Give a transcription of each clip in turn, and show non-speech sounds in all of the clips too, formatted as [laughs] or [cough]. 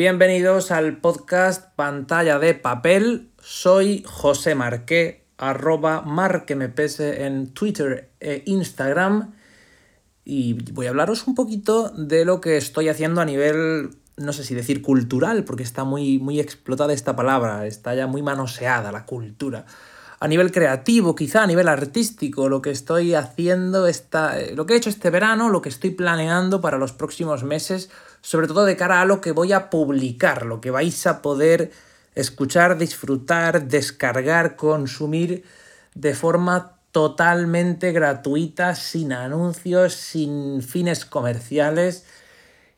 Bienvenidos al podcast Pantalla de Papel. Soy José Marqué, arroba marquemepese en Twitter e Instagram. Y voy a hablaros un poquito de lo que estoy haciendo a nivel, no sé si decir cultural, porque está muy, muy explotada esta palabra, está ya muy manoseada la cultura a nivel creativo, quizá a nivel artístico, lo que estoy haciendo, está, eh, lo que he hecho este verano, lo que estoy planeando para los próximos meses, sobre todo de cara a lo que voy a publicar, lo que vais a poder escuchar, disfrutar, descargar, consumir de forma totalmente gratuita, sin anuncios, sin fines comerciales.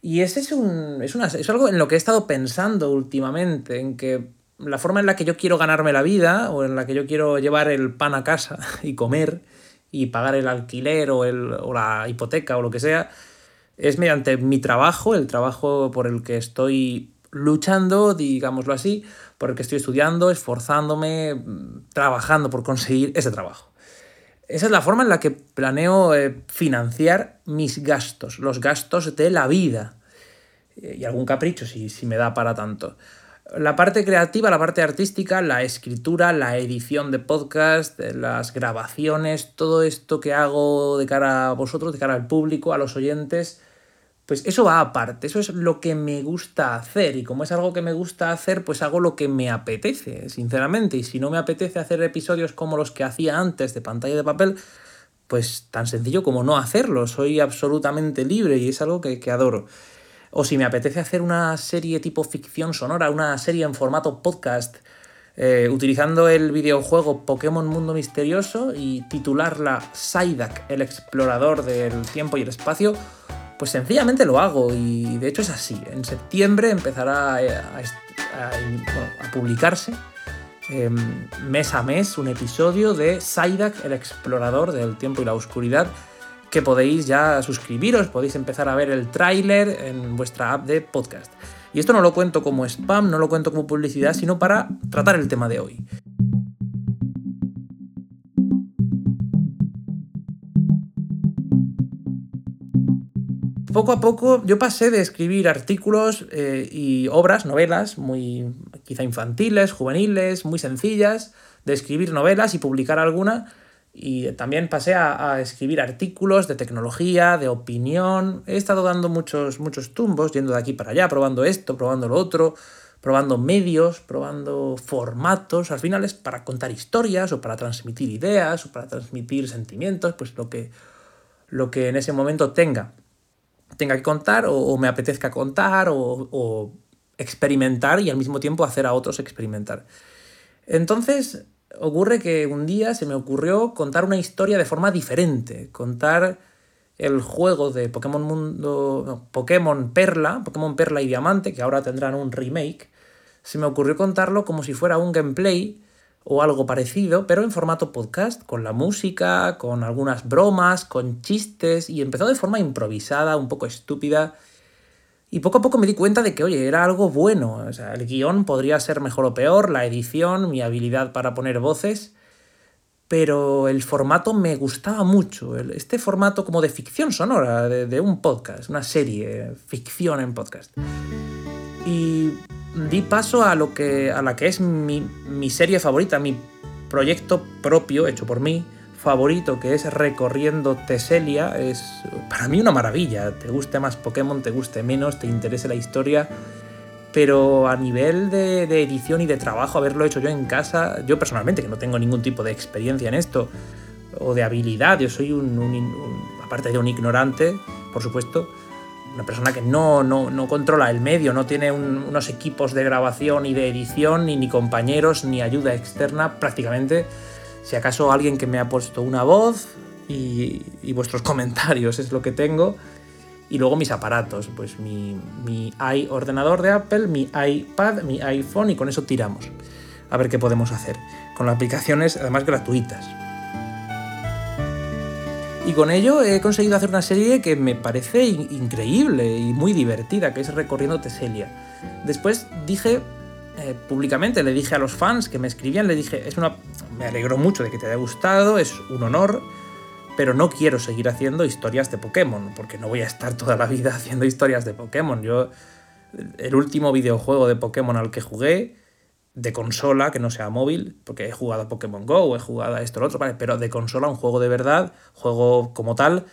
Y ese es, un, es, es algo en lo que he estado pensando últimamente, en que la forma en la que yo quiero ganarme la vida o en la que yo quiero llevar el pan a casa [laughs] y comer y pagar el alquiler o, el, o la hipoteca o lo que sea, es mediante mi trabajo, el trabajo por el que estoy luchando, digámoslo así, por el que estoy estudiando, esforzándome, trabajando por conseguir ese trabajo. Esa es la forma en la que planeo eh, financiar mis gastos, los gastos de la vida. Y algún capricho si, si me da para tanto la parte creativa, la parte artística, la escritura, la edición de podcast, las grabaciones, todo esto que hago de cara a vosotros, de cara al público, a los oyentes, pues eso va aparte, eso es lo que me gusta hacer y como es algo que me gusta hacer, pues hago lo que me apetece, sinceramente, y si no me apetece hacer episodios como los que hacía antes de pantalla de papel, pues tan sencillo como no hacerlo, soy absolutamente libre y es algo que, que adoro o si me apetece hacer una serie tipo ficción sonora, una serie en formato podcast, eh, utilizando el videojuego Pokémon Mundo Misterioso y titularla Psyduck, el explorador del tiempo y el espacio, pues sencillamente lo hago y de hecho es así. En septiembre empezará a, publicarse em, mes a mes un episodio de Psyduck, el explorador del tiempo y la oscuridad que podéis ya suscribiros, podéis empezar a ver el tráiler en vuestra app de podcast. Y esto no lo cuento como spam, no lo cuento como publicidad, sino para tratar el tema de hoy. Poco a poco yo pasé de escribir artículos eh, y obras, novelas, muy quizá infantiles, juveniles, muy sencillas, de escribir novelas y publicar alguna, y también pasé a, escribir artículos de tecnología, de opinión. He estado dando muchos, muchos tumbos, yendo de aquí para allá, probando esto, probando lo otro, probando medios, probando formatos. Al final es para contar historias o para transmitir ideas o para transmitir sentimientos, pues lo que, lo que en ese momento tenga, tenga que contar o, me apetezca contar o, o experimentar y al mismo tiempo hacer a otros experimentar. Entonces, ocurre que un día se me ocurrió contar una historia de forma diferente, contar el juego de Pokémon Mundo, Pokémon Perla, Pokémon Perla y Diamante, que ahora tendrán un remake, se me ocurrió contarlo como si fuera un gameplay o algo parecido, pero en formato podcast, con la música, con algunas bromas, con chistes, y empezó de forma improvisada, un poco estúpida, y poco a poco me di cuenta de que, oye, era algo bueno. O sea, el guion podría ser mejor o peor, la edición, mi habilidad para poner voces, pero el formato me gustaba mucho. Este formato como de ficción sonora, de, un podcast, una serie, ficción en podcast. Y di paso a lo que, a la que es mi, mi serie favorita, mi proyecto propio hecho por mí, favorito, que es Recorriendo Teselia, es para mí una maravilla. Te guste más Pokémon, te guste menos, te interese la historia. Pero a nivel de, edición y de trabajo, haberlo hecho yo en casa, yo personalmente, que no tengo ningún tipo de experiencia en esto, o de habilidad, yo soy un, aparte de un ignorante, por supuesto, una persona que no, no, controla el medio, no tiene unos equipos de grabación y de edición, ni, ni compañeros, ni ayuda externa, prácticamente si acaso alguien que me ha puesto una voz y, vuestros [laughs] comentarios es lo que tengo. Y luego mis aparatos, pues mi, mi ordenador de Apple, mi iPad, mi iPhone y con eso tiramos. A ver qué podemos hacer. Con las aplicaciones además gratuitas. Y con ello he conseguido hacer una serie que me parece increíble y muy divertida, que es Recorriendo Teselia. Después dije eh, públicamente, le dije a los fans que me escribían, le dije, es una, me alegro mucho de que te haya gustado, es un honor, pero no quiero seguir haciendo historias de Pokémon, porque no voy a estar toda la vida [laughs] haciendo historias de Pokémon. Yo el último videojuego de Pokémon al que jugué, de consola, que no sea móvil, porque he jugado a Pokémon Go, he jugado a esto, lo otro, vale, pero de consola, un juego de verdad, juego como tal,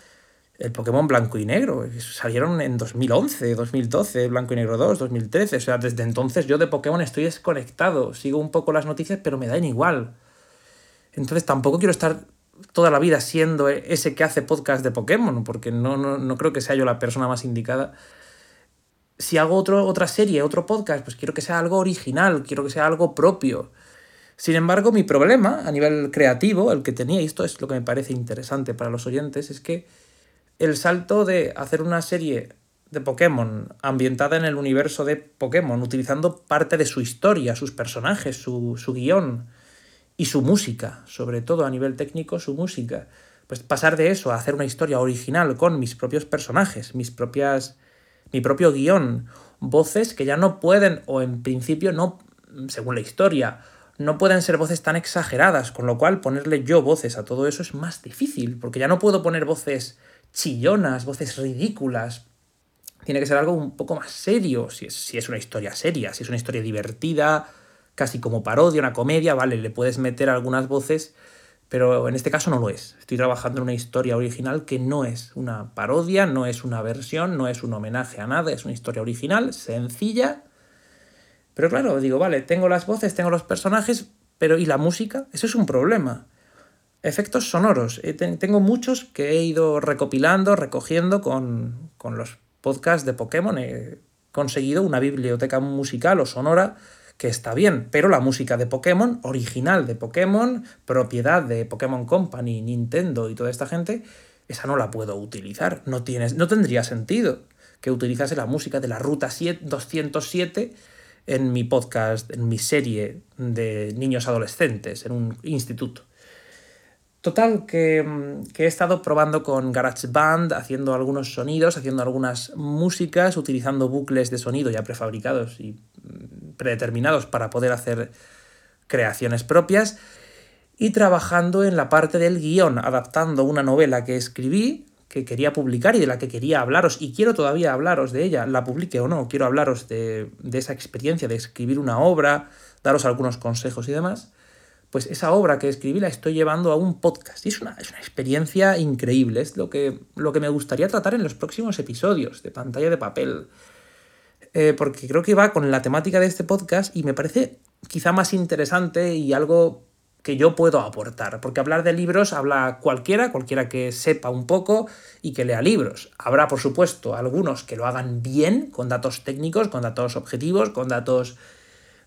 el Pokémon Blanco y Negro. Salieron en 2011, 2012, Blanco y Negro 2, 2013. O sea, desde entonces yo de Pokémon estoy desconectado. Sigo un poco las noticias, pero me dan igual. Entonces tampoco quiero estar toda la vida siendo ese que hace podcast de Pokémon, porque no, no, creo que sea yo la persona más indicada. Si hago otro, otra serie, otro podcast, pues quiero que sea algo original, quiero que sea algo propio. Sin embargo, mi problema a nivel creativo, el que tenía, y esto es lo que me parece interesante para los oyentes, es que el salto de hacer una serie de Pokémon ambientada en el universo de Pokémon, utilizando parte de su historia, sus personajes, su, su guion y su música, sobre todo a nivel técnico, su música. Pues pasar de eso a hacer una historia original con mis propios personajes, mis propias. mi propio guion, voces que ya no pueden, o en principio no, según la historia, no pueden ser voces tan exageradas, con lo cual ponerle yo voces a todo eso es más difícil, porque ya no puedo poner voces chillonas, voces ridículas. Tiene que ser algo un poco más serio, si es, si es una historia seria, si es una historia divertida, casi como parodia, una comedia, vale, le puedes meter algunas voces, pero en este caso no lo es. Estoy trabajando en una historia original que no es una parodia, no es una versión, no es un homenaje a nada, es una historia original, sencilla. Pero claro, digo, vale, tengo las voces, tengo los personajes, pero ¿y la música? Eso es un problema. Efectos sonoros. Tengo muchos que he ido recopilando, recogiendo con, con los podcasts de Pokémon. He conseguido una biblioteca musical o sonora que está bien, pero la música de Pokémon, original de Pokémon, propiedad de Pokémon Company, Nintendo y toda esta gente, esa no la puedo utilizar. No, tienes, no tendría sentido que utilizase la música de la Ruta 207 en mi podcast, en mi serie de niños adolescentes, en un instituto. Total, que, he estado probando con GarageBand, haciendo algunos sonidos, haciendo algunas músicas, utilizando bucles de sonido ya prefabricados y mm, predeterminados para poder hacer creaciones propias y trabajando en la parte del guion, adaptando una novela que escribí, que quería publicar y de la que quería hablaros, y quiero todavía hablaros de ella, la publique o no, quiero hablaros de, de esa experiencia de escribir una obra, daros algunos consejos y demás pues esa obra que escribí la estoy llevando a un podcast. Y es una, es una experiencia increíble. Es lo que, lo que me gustaría tratar en los próximos episodios de pantalla de papel. Eh, porque creo que va con la temática de este podcast y me parece quizá más interesante y algo que yo puedo aportar. Porque hablar de libros habla cualquiera, cualquiera que sepa un poco y que lea libros. Habrá, por supuesto, algunos que lo hagan bien, con datos técnicos, con datos objetivos, con datos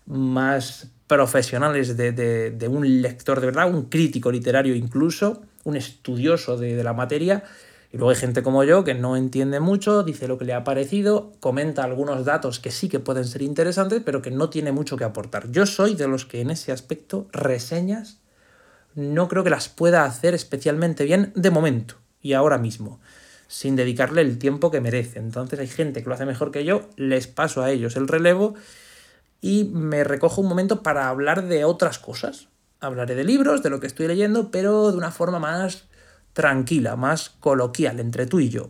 más profesionales de, un lector de verdad, un crítico literario incluso, un estudioso de, de, la materia. Y luego hay gente como yo que no entiende mucho, dice lo que le ha parecido, comenta algunos datos que sí que pueden ser interesantes, pero que no tiene mucho que aportar. Yo soy de los que en ese aspecto reseñas no creo que las pueda hacer especialmente bien de momento y ahora mismo, sin dedicarle el tiempo que merece. Entonces hay gente que lo hace mejor que yo, les paso a ellos el relevo y me recojo un momento para hablar de otras cosas. Hablaré de libros, de lo que estoy leyendo, pero de una forma más tranquila, más coloquial, entre tú y yo.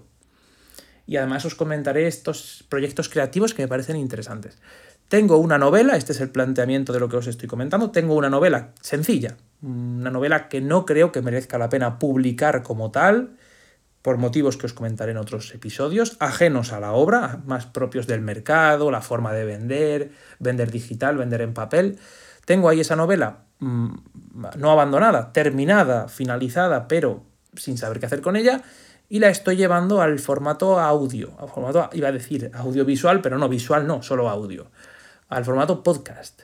Y además os comentaré estos proyectos creativos que me parecen interesantes. Tengo una novela, este es el planteamiento de lo que os estoy comentando, tengo una novela sencilla, una novela que no creo que merezca la pena publicar como tal, por motivos que os comentaré en otros episodios, ajenos a la obra, más propios del mercado, la forma de vender, vender digital, vender en papel. Tengo ahí esa novela mm, no abandonada, terminada, finalizada, pero sin saber qué hacer con ella, y la estoy llevando al formato audio, al formato, iba a decir audiovisual, pero no visual, no, solo audio, al formato podcast.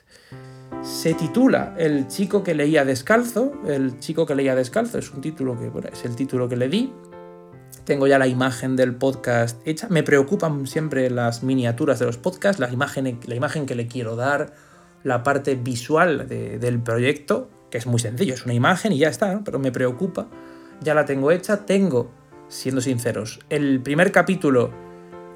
Se titula El chico que leía descalzo, el chico que leía descalzo es un título que es el título que le di, tengo ya la imagen del podcast hecha. Me preocupan siempre las miniaturas de los podcasts, la imagen, la imagen que le quiero dar, la parte visual del proyecto, que es muy sencillo, es una imagen y ya está, pero me preocupa. Ya la tengo hecha, tengo, siendo sinceros, el primer capítulo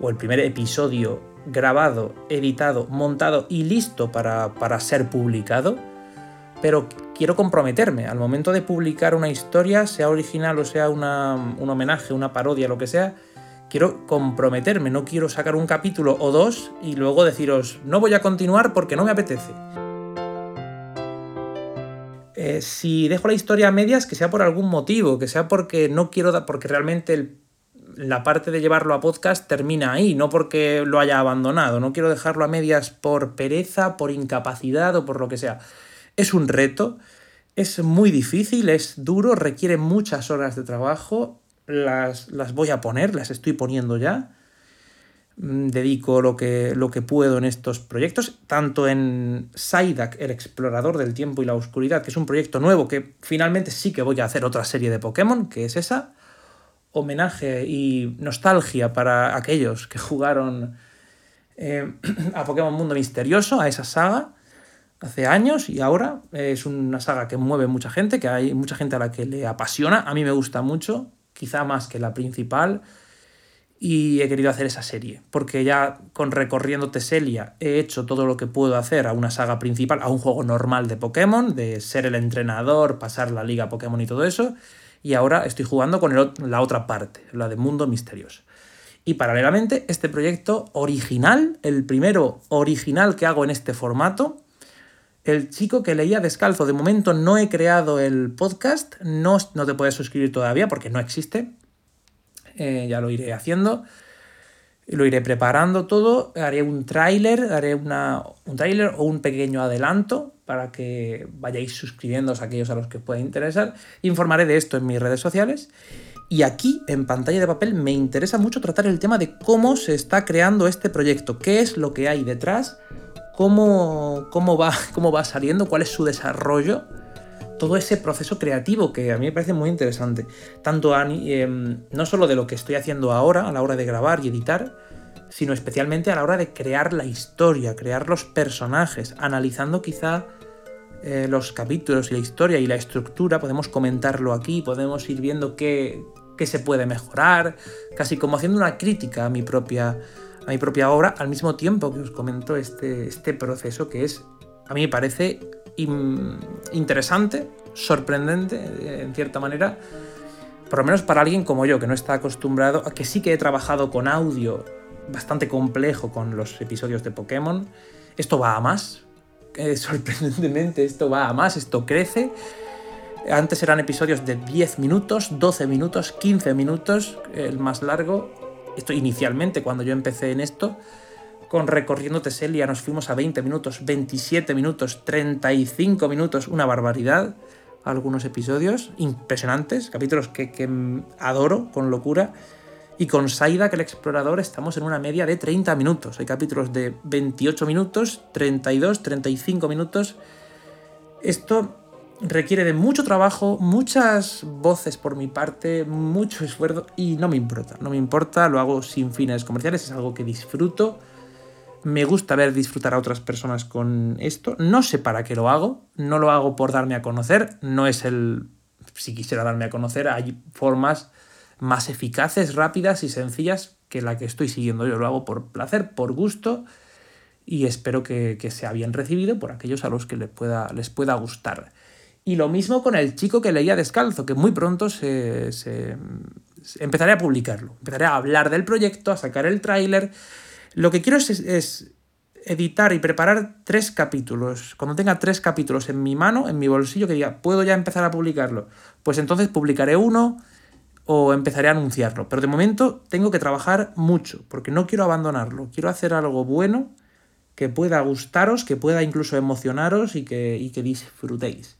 o el primer episodio grabado, editado, montado y listo para, para ser publicado pero quiero comprometerme al momento de publicar una historia, sea original o sea un homenaje, una parodia, lo que sea, quiero comprometerme, no quiero sacar un capítulo o dos y luego deciros, no voy a continuar porque no me apetece. Eh, si dejo la historia a medias, que sea por algún motivo, que sea porque no quiero, porque realmente la parte de llevarlo a podcast termina ahí, no porque lo haya abandonado, no quiero dejarlo a medias por pereza, por incapacidad o por lo que sea. Es un reto, es muy difícil, es duro, requiere muchas horas de trabajo las, las voy a poner, las estoy poniendo ya. Mm, dedico lo que, lo que puedo en estos proyectos, tanto en Psyduck, el explorador del tiempo y la oscuridad, que es un proyecto nuevo que finalmente sí que voy a hacer otra serie de Pokémon, que es esa. Homenaje y nostalgia para aquellos que [laughs] jugaron eh, [clears throat] a Pokémon Mundo Misterioso, a esa saga, hace años y ahora es una saga que mueve mucha gente, que hay mucha gente a la que le apasiona, a mí me gusta mucho, quizá más que la principal, y he querido hacer esa serie, porque ya con Recorriendo Teselia he hecho todo lo que puedo hacer a una saga principal, a un juego normal de Pokémon, de ser el entrenador, pasar la liga Pokémon y todo eso, y ahora estoy jugando con la otra parte, la de Mundo Misterioso. Y paralelamente, este proyecto original, el primero original que hago en este formato, el chico que leía descalzo. De momento no he creado el podcast, no, no te puedes suscribir todavía porque no existe. Eh, ya lo iré haciendo. Lo iré preparando todo. Haré un tráiler, haré una, un tráiler o un pequeño adelanto para que vayáis suscribiéndoos a aquellos a los que pueda interesar. Informaré de esto en mis redes sociales. Y aquí, en pantalla de papel, me interesa mucho tratar el tema de cómo se está creando este proyecto, qué es lo que hay detrás, cómo, cómo, va, cómo va saliendo, cuál es su desarrollo, todo ese proceso creativo que a mí me parece muy interesante. Tanto em, no solo de lo que estoy haciendo ahora a la hora de grabar y editar, sino especialmente a la hora de crear la historia, crear los personajes, analizando quizá eh, los capítulos y la historia y la estructura, podemos comentarlo aquí, podemos ir viendo qué, qué se puede mejorar, casi como haciendo una crítica a mi propia a mi propia obra, al mismo tiempo que os comento este, este proceso que es, a mí me parece interesante, sorprendente, eh, en cierta manera, por lo menos para alguien como yo, que no está acostumbrado, que sí que he trabajado con audio bastante complejo con los episodios de Pokémon, esto va a más, eh, [laughs] sorprendentemente esto va a más, esto crece. Antes eran episodios de 10 minutos, 12 minutos, 15 minutos, el más largo, esto inicialmente cuando yo empecé en esto, con Recorriendo Teselia nos fuimos a 20 minutos, 27 minutos, 35 minutos, una barbaridad. Algunos episodios impresionantes, capítulos que, adoro con locura. Y con Saida, que el explorador, estamos en una media de 30 minutos. Hay capítulos de 28 minutos, 32, 35 minutos. Esto requiere de mucho trabajo, muchas voces por mi parte, mucho esfuerzo y no me importa, no me importa, lo hago sin fines comerciales, es algo que disfruto. Me gusta ver disfrutar a otras personas con esto. No sé para qué lo hago, no lo hago por darme a conocer, no es el... Si quisiera darme a conocer, hay formas más eficaces, rápidas y sencillas que la que estoy siguiendo. Yo lo hago por placer, por gusto y espero que, sea bien recibido por aquellos a los que les pueda, les pueda gustar. Y lo mismo con el chico que leía descalzo, que muy pronto se, empezaré a publicarlo. Empezaré a hablar del proyecto, a sacar el tráiler. Lo que quiero es, editar y preparar tres capítulos. Cuando tenga tres capítulos en mi mano, en mi bolsillo, que diga, puedo ya empezar a publicarlo. Pues entonces publicaré uno o empezaré a anunciarlo. Pero de momento tengo que trabajar mucho, porque no quiero abandonarlo. Quiero hacer algo bueno que pueda gustaros, que pueda incluso emocionaros y que, y que disfrutéis.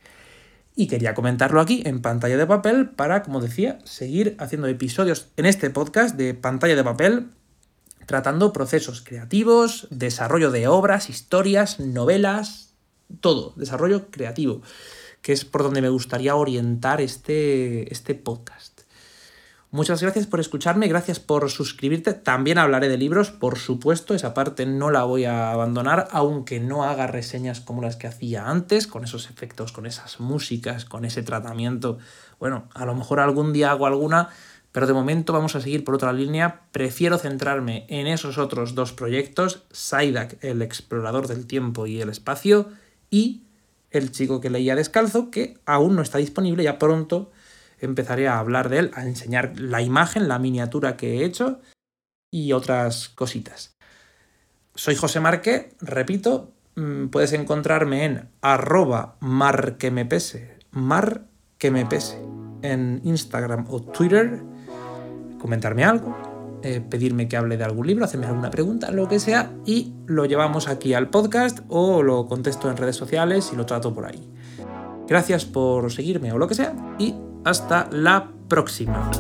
Y quería comentarlo aquí en pantalla de papel para, como decía, seguir haciendo episodios en este podcast de pantalla de papel, tratando procesos creativos, desarrollo de obras, historias, novelas, todo, desarrollo creativo, que es por donde me gustaría orientar este, este podcast. Muchas gracias por escucharme, gracias por suscribirte. También hablaré de libros, por supuesto, esa parte no la voy a abandonar, aunque no haga reseñas como las que hacía antes, con esos efectos, con esas músicas, con ese tratamiento. Bueno, a lo mejor algún día hago alguna, pero de momento vamos a seguir por otra línea. Prefiero centrarme en esos otros dos proyectos, Saidak, el explorador del tiempo y el espacio, y el chico que leía descalzo, que aún no está disponible, ya pronto empezaré a hablar de él, a enseñar la imagen, la miniatura que he hecho y otras cositas. Soy José Marque, repito, mm, puedes encontrarme en arroba mar que me pese, en Instagram o Twitter, comentarme algo, eh, pedirme que hable de algún libro, hacerme alguna pregunta, lo que sea, y lo llevamos aquí al podcast o lo contesto en redes sociales y lo trato por ahí. Gracias por seguirme o lo que sea y hasta la próxima.